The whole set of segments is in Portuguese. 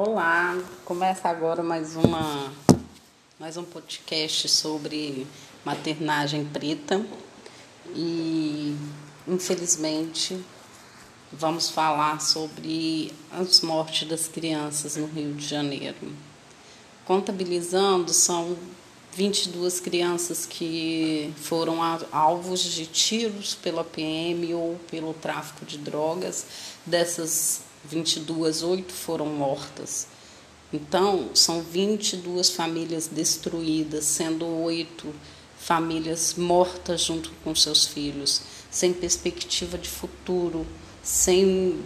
Olá, começa agora mais uma mais um podcast sobre maternagem preta e infelizmente vamos falar sobre as mortes das crianças no Rio de Janeiro. Contabilizando, são 22 crianças que foram alvos de tiros pela PM ou pelo tráfico de drogas. Dessas 22, oito foram mortas. Então, são 22 famílias destruídas, sendo oito famílias mortas junto com seus filhos, sem perspectiva de futuro, sem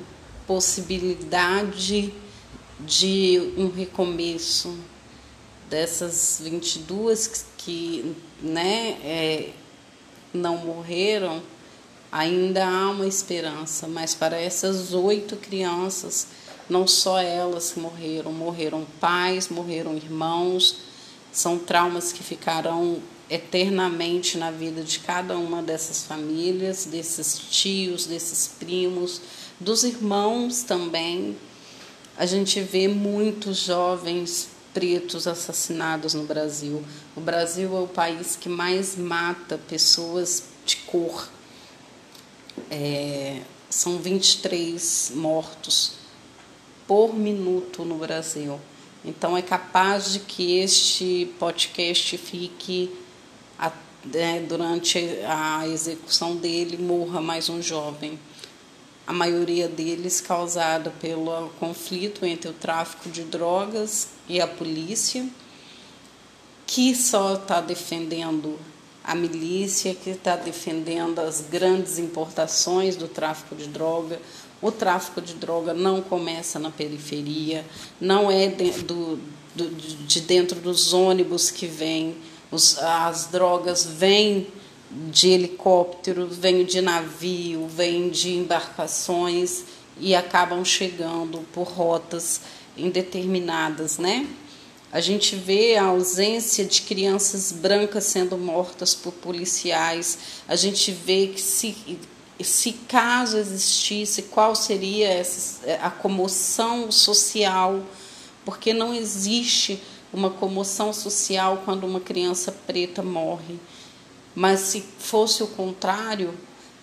possibilidade de um recomeço. Dessas 22 que né, é, não morreram, ainda há uma esperança, mas para essas oito crianças, não só elas morreram, morreram pais, morreram irmãos, são traumas que ficarão eternamente na vida de cada uma dessas famílias, desses tios, desses primos, dos irmãos também. A gente vê muitos jovens pretos assassinados no Brasil. O Brasil é o país que mais mata pessoas de cor é, são 23 mortos por minuto no Brasil. Então é capaz de que este podcast fique a, é, durante a execução dele morra mais um jovem. A maioria deles causada pelo conflito entre o tráfico de drogas e a polícia, que só está defendendo a milícia que está defendendo as grandes importações do tráfico de droga. O tráfico de droga não começa na periferia, não é de, do, do, de dentro dos ônibus que os, as drogas vêm de helicóptero, vêm de navio, vêm de embarcações e acabam chegando por rotas indeterminadas, né? A gente vê a ausência de crianças brancas sendo mortas por policiais. A gente vê que se, se caso existisse, qual seria essa, a comoção social, porque não existe uma comoção social quando uma criança preta morre. Mas se fosse o contrário,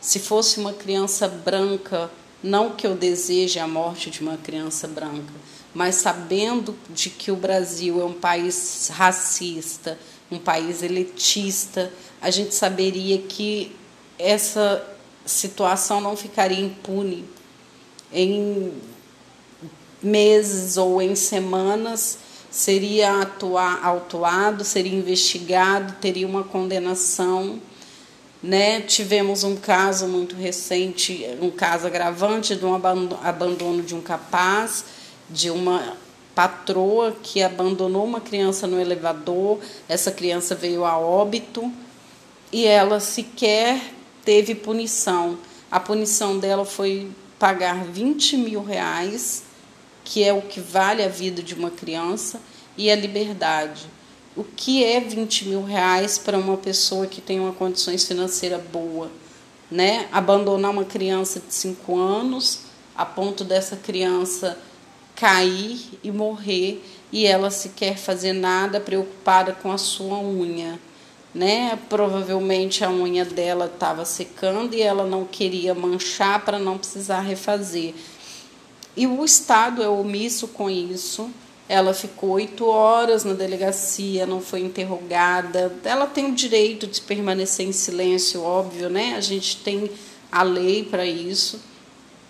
se fosse uma criança branca, não que eu deseje a morte de uma criança branca, mas sabendo de que o Brasil é um país racista, um país elitista, a gente saberia que essa situação não ficaria impune em meses ou em semanas seria atuar, autuado, seria investigado, teria uma condenação. Né? Tivemos um caso muito recente, um caso agravante de um abandono de um capaz de uma patroa que abandonou uma criança no elevador, essa criança veio a óbito e ela sequer teve punição. A punição dela foi pagar 20 mil reais, que é o que vale a vida de uma criança, e a liberdade. O que é 20 mil reais para uma pessoa que tem uma condições financeiras boa? Né? Abandonar uma criança de 5 anos a ponto dessa criança cair e morrer e ela sequer fazer nada preocupada com a sua unha. Né? Provavelmente a unha dela estava secando e ela não queria manchar para não precisar refazer. E o Estado é omisso com isso. Ela ficou oito horas na delegacia, não foi interrogada. Ela tem o direito de permanecer em silêncio, óbvio, né? A gente tem a lei para isso.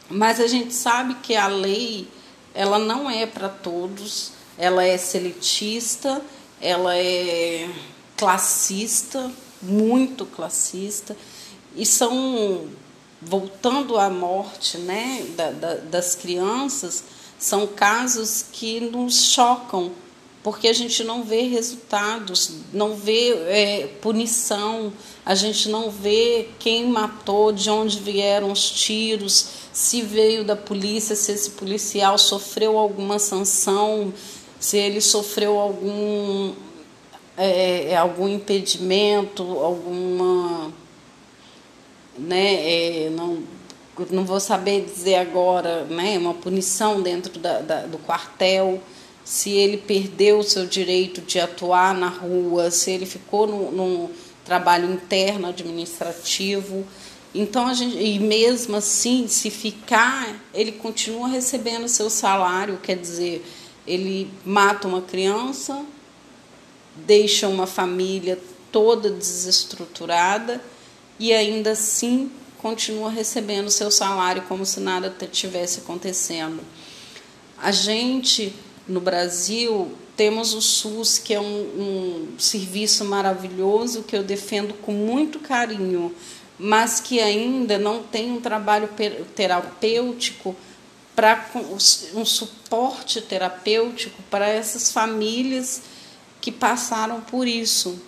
Mas a gente sabe que a lei ela não é para todos, ela é selitista, ela é classista, muito classista, e são, voltando à morte né, da, da, das crianças, são casos que nos chocam, porque a gente não vê resultados, não vê é, punição, a gente não vê quem matou, de onde vieram os tiros, se veio da polícia, se esse policial sofreu alguma sanção, se ele sofreu algum, é, é algum impedimento, alguma. Né, é, não, não vou saber dizer agora, né, uma punição dentro da, da, do quartel, se ele perdeu o seu direito de atuar na rua, se ele ficou no, no trabalho interno administrativo. Então a gente, e mesmo assim, se ficar, ele continua recebendo seu salário, quer dizer, ele mata uma criança, deixa uma família toda desestruturada e ainda assim continua recebendo seu salário como se nada tivesse acontecendo. A gente no Brasil temos o SUS, que é um, um serviço maravilhoso que eu defendo com muito carinho, mas que ainda não tem um trabalho terapêutico para um suporte terapêutico para essas famílias que passaram por isso.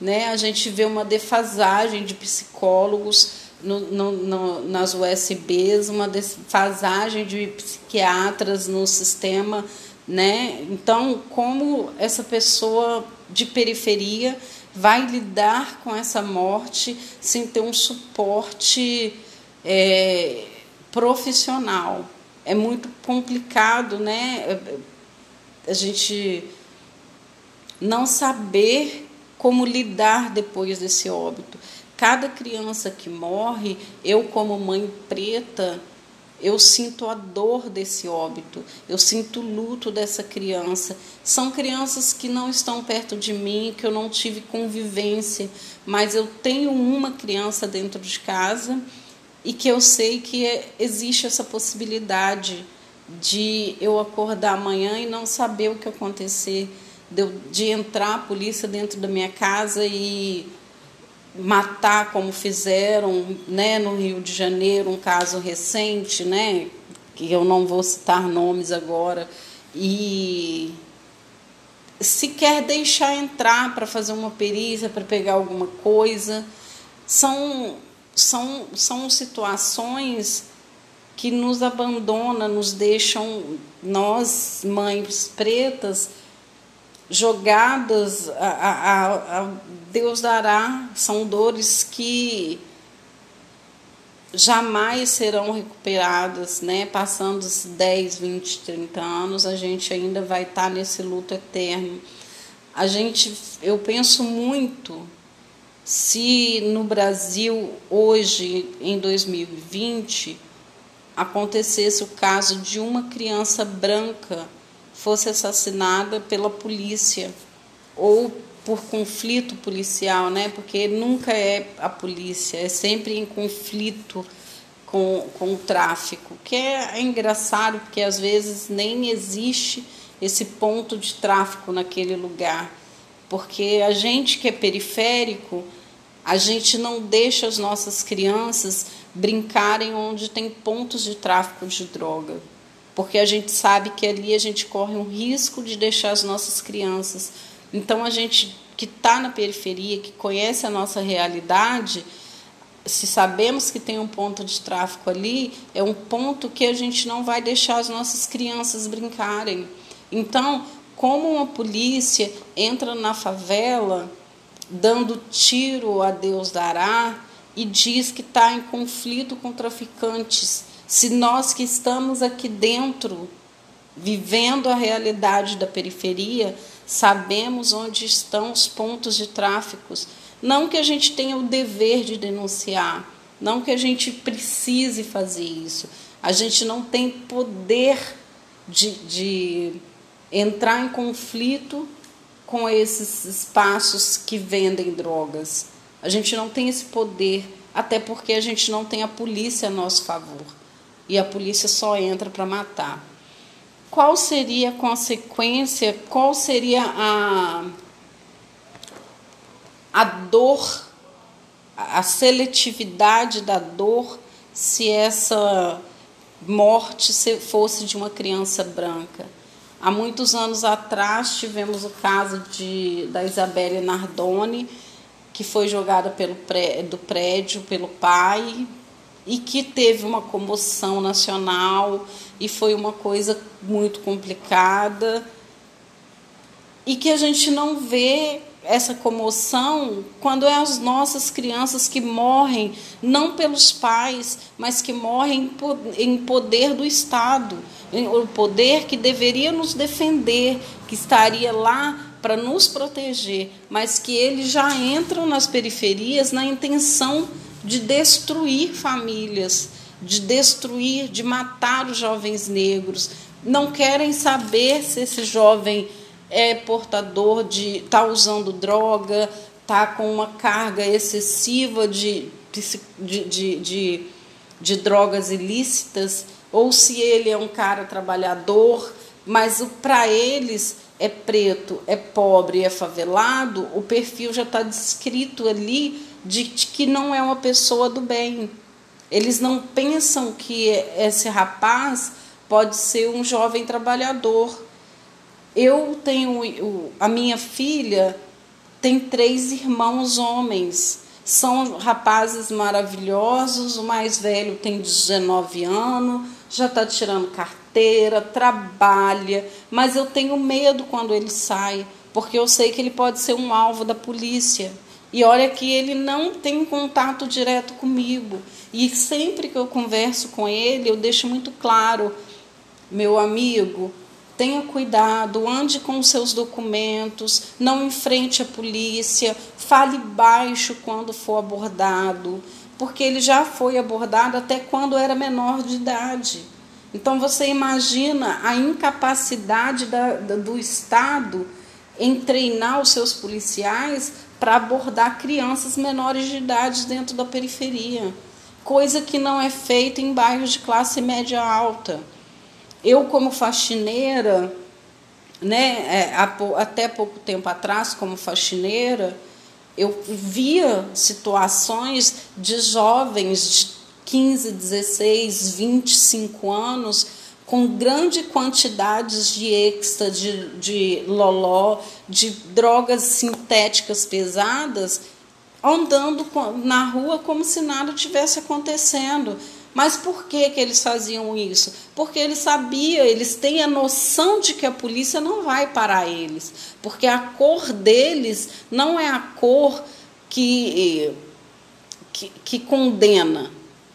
Né? A gente vê uma defasagem de psicólogos no, no, no, nas USBs, uma defasagem de psiquiatras no sistema. Né? Então, como essa pessoa de periferia vai lidar com essa morte sem ter um suporte é, profissional? É muito complicado, né? A gente não saber como lidar depois desse óbito. Cada criança que morre, eu como mãe preta, eu sinto a dor desse óbito, eu sinto o luto dessa criança. São crianças que não estão perto de mim, que eu não tive convivência, mas eu tenho uma criança dentro de casa e que eu sei que existe essa possibilidade de eu acordar amanhã e não saber o que acontecer de, de entrar a polícia dentro da minha casa e matar como fizeram né, no Rio de Janeiro, um caso recente, né, que eu não vou citar nomes agora, e se quer deixar entrar para fazer uma perícia, para pegar alguma coisa, são, são, são situações que nos abandonam, nos deixam, nós, mães pretas, jogadas a, a, a, Deus dará, são dores que jamais serão recuperadas, né? Passando os 10, 20, 30 anos, a gente ainda vai estar nesse luto eterno. A gente, eu penso muito se no Brasil hoje em 2020 acontecesse o caso de uma criança branca fosse assassinada pela polícia ou por conflito policial, né? Porque nunca é a polícia, é sempre em conflito com, com o tráfico, que é, é engraçado porque às vezes nem existe esse ponto de tráfico naquele lugar, porque a gente que é periférico, a gente não deixa as nossas crianças brincarem onde tem pontos de tráfico de droga porque a gente sabe que ali a gente corre um risco de deixar as nossas crianças. Então, a gente que está na periferia, que conhece a nossa realidade, se sabemos que tem um ponto de tráfico ali, é um ponto que a gente não vai deixar as nossas crianças brincarem. Então, como uma polícia entra na favela dando tiro a Deus dará e diz que está em conflito com traficantes se nós que estamos aqui dentro, vivendo a realidade da periferia, sabemos onde estão os pontos de tráfico, não que a gente tenha o dever de denunciar, não que a gente precise fazer isso, a gente não tem poder de, de entrar em conflito com esses espaços que vendem drogas. A gente não tem esse poder, até porque a gente não tem a polícia a nosso favor e a polícia só entra para matar. Qual seria a consequência? Qual seria a, a dor, a seletividade da dor se essa morte fosse de uma criança branca? Há muitos anos atrás tivemos o caso de, da Isabelle Nardoni, que foi jogada pelo pré, do prédio pelo pai, e que teve uma comoção nacional e foi uma coisa muito complicada. E que a gente não vê essa comoção quando é as nossas crianças que morrem, não pelos pais, mas que morrem em poder do Estado, o poder que deveria nos defender, que estaria lá para nos proteger, mas que eles já entram nas periferias na intenção de destruir famílias, de destruir, de matar os jovens negros. Não querem saber se esse jovem é portador de. está usando droga, está com uma carga excessiva de, de, de, de, de drogas ilícitas, ou se ele é um cara trabalhador, mas para eles é preto, é pobre, é favelado, o perfil já está descrito ali de, que não é uma pessoa do bem. Eles não pensam que esse rapaz pode ser um jovem trabalhador. Eu tenho a minha filha tem três irmãos homens. São rapazes maravilhosos. O mais velho tem 19 anos, já está tirando carteira, trabalha, mas eu tenho medo quando ele sai, porque eu sei que ele pode ser um alvo da polícia. E olha que ele não tem contato direto comigo. E sempre que eu converso com ele, eu deixo muito claro, meu amigo, tenha cuidado, ande com os seus documentos, não enfrente a polícia, fale baixo quando for abordado, porque ele já foi abordado até quando era menor de idade. Então você imagina a incapacidade da, do Estado em treinar os seus policiais para abordar crianças menores de idade dentro da periferia, coisa que não é feita em bairros de classe média alta. Eu, como faxineira, né, é, até pouco tempo atrás, como faxineira, eu via situações de jovens de 15, 16, 25 anos com grande quantidades de extra, de, de loló, de drogas sintéticas pesadas, andando na rua como se nada tivesse acontecendo. Mas por que, que eles faziam isso? Porque eles sabiam, eles têm a noção de que a polícia não vai parar eles. Porque a cor deles não é a cor que, que, que condena,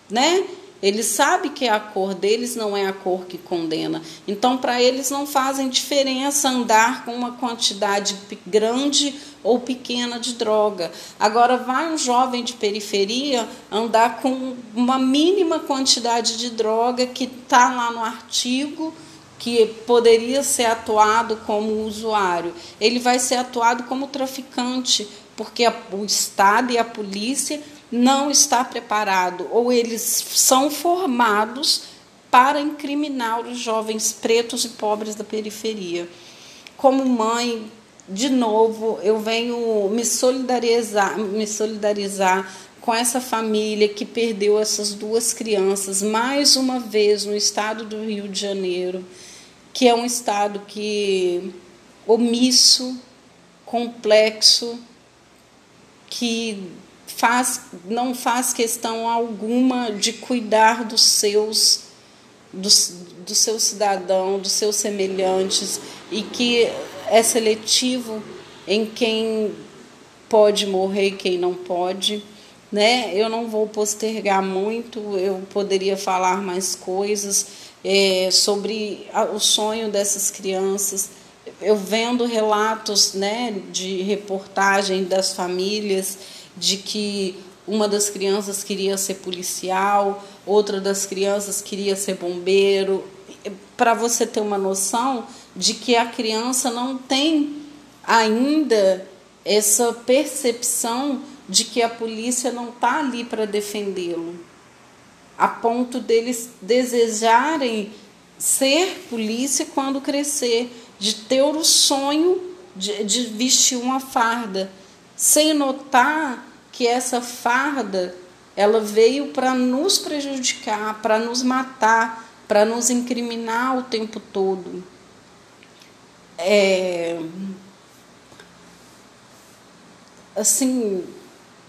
né? Eles sabem que a cor deles não é a cor que condena. Então, para eles não fazem diferença andar com uma quantidade grande ou pequena de droga. Agora, vai um jovem de periferia andar com uma mínima quantidade de droga que está lá no artigo que poderia ser atuado como usuário. Ele vai ser atuado como traficante, porque o Estado e a polícia não está preparado ou eles são formados para incriminar os jovens pretos e pobres da periferia. Como mãe, de novo, eu venho me solidarizar, me solidarizar com essa família que perdeu essas duas crianças mais uma vez no estado do Rio de Janeiro, que é um estado que omisso, complexo, que faz, não faz questão alguma de cuidar dos seus, dos, do seu cidadão, dos seus semelhantes, e que é seletivo em quem pode morrer e quem não pode. Né? Eu não vou postergar muito, eu poderia falar mais coisas é, sobre a, o sonho dessas crianças. Eu vendo relatos né, de reportagem das famílias de que uma das crianças queria ser policial, outra das crianças queria ser bombeiro, para você ter uma noção de que a criança não tem ainda essa percepção de que a polícia não está ali para defendê-lo, a ponto deles desejarem ser polícia quando crescer, de ter o sonho de, de vestir uma farda. Sem notar que essa farda ela veio para nos prejudicar, para nos matar, para nos incriminar o tempo todo. É, assim,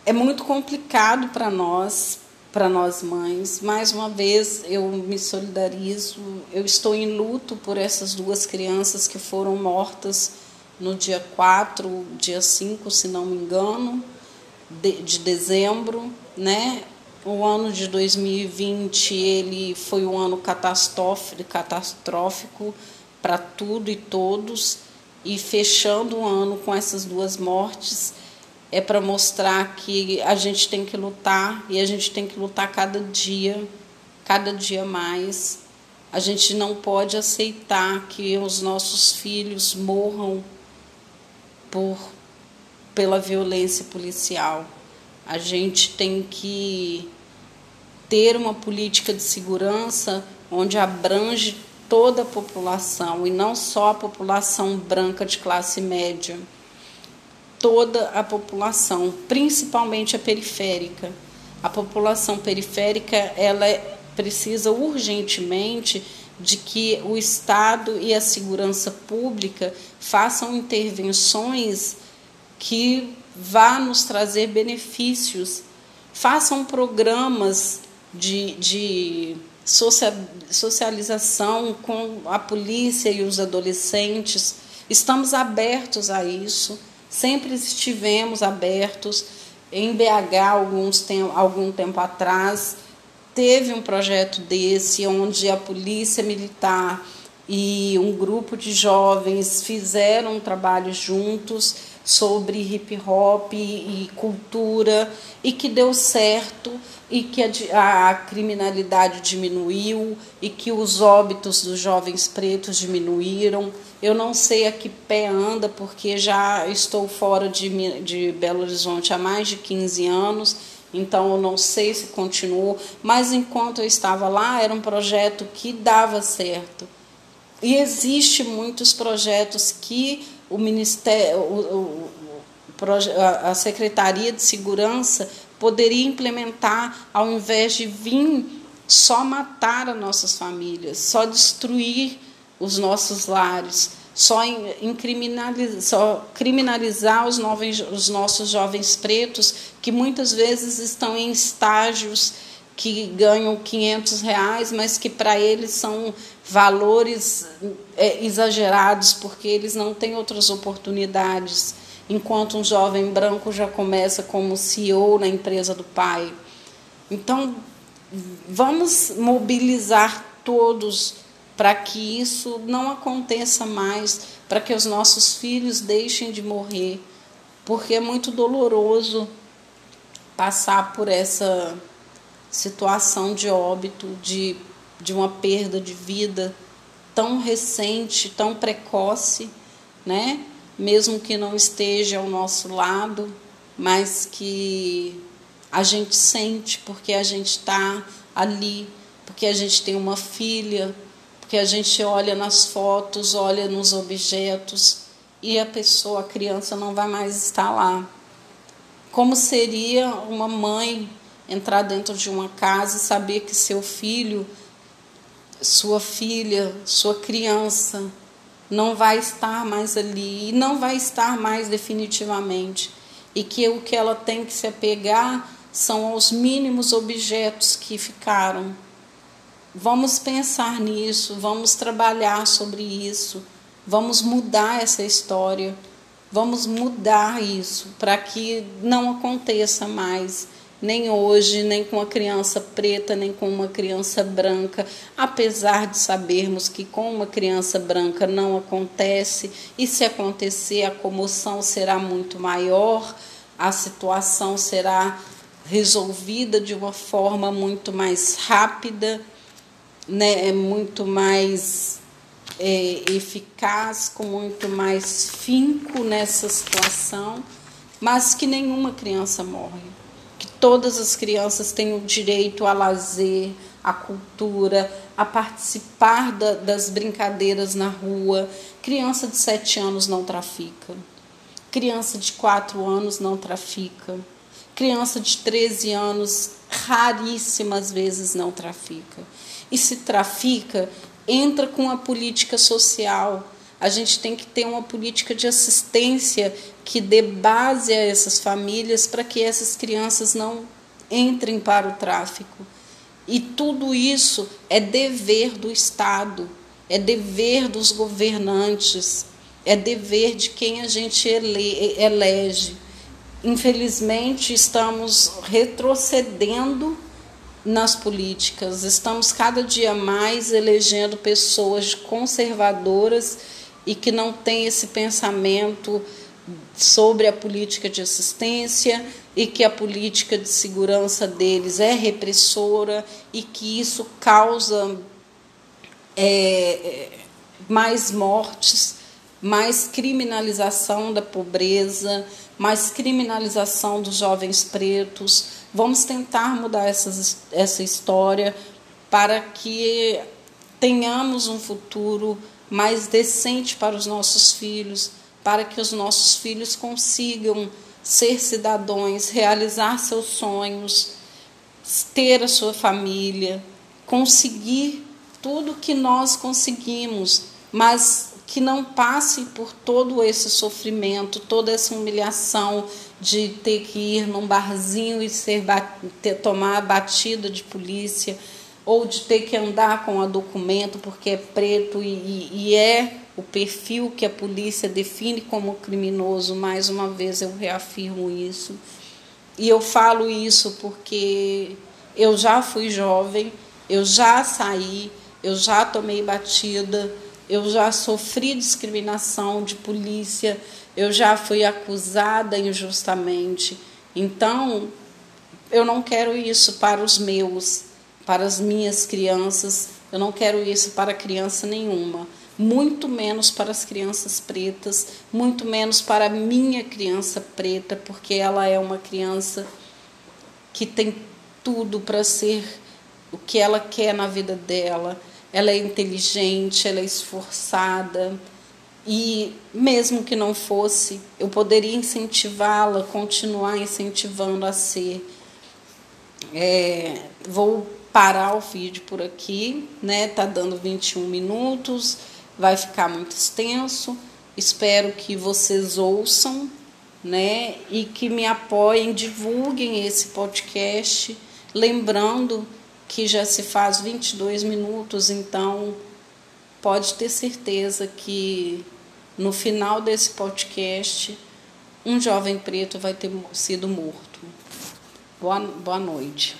é muito complicado para nós, para nós mães. Mais uma vez, eu me solidarizo. Eu estou em luto por essas duas crianças que foram mortas no dia 4, dia 5, se não me engano, de, de dezembro, né? O ano de 2020 ele foi um ano catastrófico, para tudo e todos e fechando o ano com essas duas mortes é para mostrar que a gente tem que lutar e a gente tem que lutar cada dia, cada dia mais. A gente não pode aceitar que os nossos filhos morram por pela violência policial. A gente tem que ter uma política de segurança onde abrange toda a população e não só a população branca de classe média, toda a população, principalmente a periférica. A população periférica ela é, precisa urgentemente de que o Estado e a segurança pública façam intervenções que vá nos trazer benefícios, façam programas de, de socialização com a polícia e os adolescentes. Estamos abertos a isso, sempre estivemos abertos. Em BH, alguns algum tempo atrás, teve um projeto desse, onde a polícia militar e um grupo de jovens fizeram um trabalho juntos sobre hip hop e cultura e que deu certo e que a, a, criminalidade diminuiu e que os óbitos dos jovens pretos diminuíram. Eu não sei a que pé anda, porque já estou fora de, de Belo Horizonte há mais de 15 anos, então eu não sei se continuou, mas enquanto eu estava lá, era um projeto que dava certo. E existe muitos projetos que o Ministério, o, o, a Secretaria de Segurança poderia implementar ao invés de vir só matar as nossas famílias, só destruir os nossos lares, só, criminalizar, só criminalizar os, novos, os nossos jovens pretos que muitas vezes estão em estágios que ganham 500 reais, mas que para eles são valores é, exagerados, porque eles não têm outras oportunidades, enquanto um jovem branco já começa como CEO na empresa do pai. Então, vamos mobilizar todos para que isso não aconteça mais, para que os nossos filhos deixem de morrer, porque é muito doloroso passar por essa situação de óbito, de, de uma perda de vida tão recente, tão precoce, né? mesmo que não esteja ao nosso lado, mas que a gente sente porque a gente está ali, porque a gente tem uma filha, porque a gente olha nas fotos, olha nos objetos e a pessoa, a criança, não vai mais estar lá. Como seria uma mãe entrar dentro de uma casa e saber que seu filho, sua filha, sua criança não vai estar mais ali e não vai estar mais definitivamente. E que o que ela tem que se apegar são os mínimos objetos que ficaram. Vamos pensar nisso, vamos trabalhar sobre isso, vamos mudar essa história, vamos mudar isso para que não aconteça mais nem hoje, nem com uma criança preta, nem com uma criança branca, apesar de sabermos que com uma criança branca não acontece, e se acontecer, a comoção será muito maior, a situação será resolvida de uma forma muito mais rápida, né, é muito mais é, eficaz, com muito mais finco nessa situação, mas que nenhuma criança morre todas as crianças têm o direito a lazer, à cultura, a participar da, das brincadeiras na rua. Criança de 7 anos não trafica. Criança de 4 anos não trafica. Criança de 13 anos raríssimas vezes não trafica. E se trafica, entra com a política social. A gente tem que ter uma política de assistência que dê base a essas famílias para que essas crianças não entrem para o tráfico. E tudo isso é dever do Estado, é dever dos governantes, é dever de quem a gente ele, elege. Infelizmente, estamos retrocedendo nas políticas, estamos cada dia mais elegendo pessoas conservadoras e que não têm esse pensamento sobre a política de assistência e que a política de segurança deles é repressora e que isso causa é, mais mortes, mais criminalização da pobreza, mais criminalização dos jovens pretos. Vamos tentar mudar essas, essa história para que tenhamos um futuro mais decente para os nossos filhos, para que os nossos filhos consigam ser cidadãos, realizar seus sonhos, ter a sua família, conseguir tudo que nós conseguimos, mas que não passe por todo esse sofrimento, toda essa humilhação de ter que ir num barzinho e ser ter, tomar batida de polícia, ou de ter que andar com a documento porque é preto e, e é o perfil que a polícia define como criminoso, mais uma vez eu reafirmo isso. E eu falo isso porque eu já fui jovem, eu já saí, eu já tomei batida, eu já sofri discriminação de polícia, eu já fui acusada injustamente. Então, eu não quero isso para os meus, para as minhas crianças, eu não quero isso para criança nenhuma muito menos para as crianças pretas, muito menos para a minha criança preta, porque ela é uma criança que tem tudo para ser o que ela quer na vida dela. Ela é inteligente, ela é esforçada. E mesmo que não fosse, eu poderia incentivá-la, continuar incentivando a ser. É, vou parar o vídeo por aqui, né? Tá dando 21 minutos vai ficar muito extenso. Espero que vocês ouçam, né, e que me apoiem, divulguem esse podcast, lembrando que já se faz 22 minutos, então pode ter certeza que no final desse podcast um jovem preto vai ter sido morto. Boa, boa noite.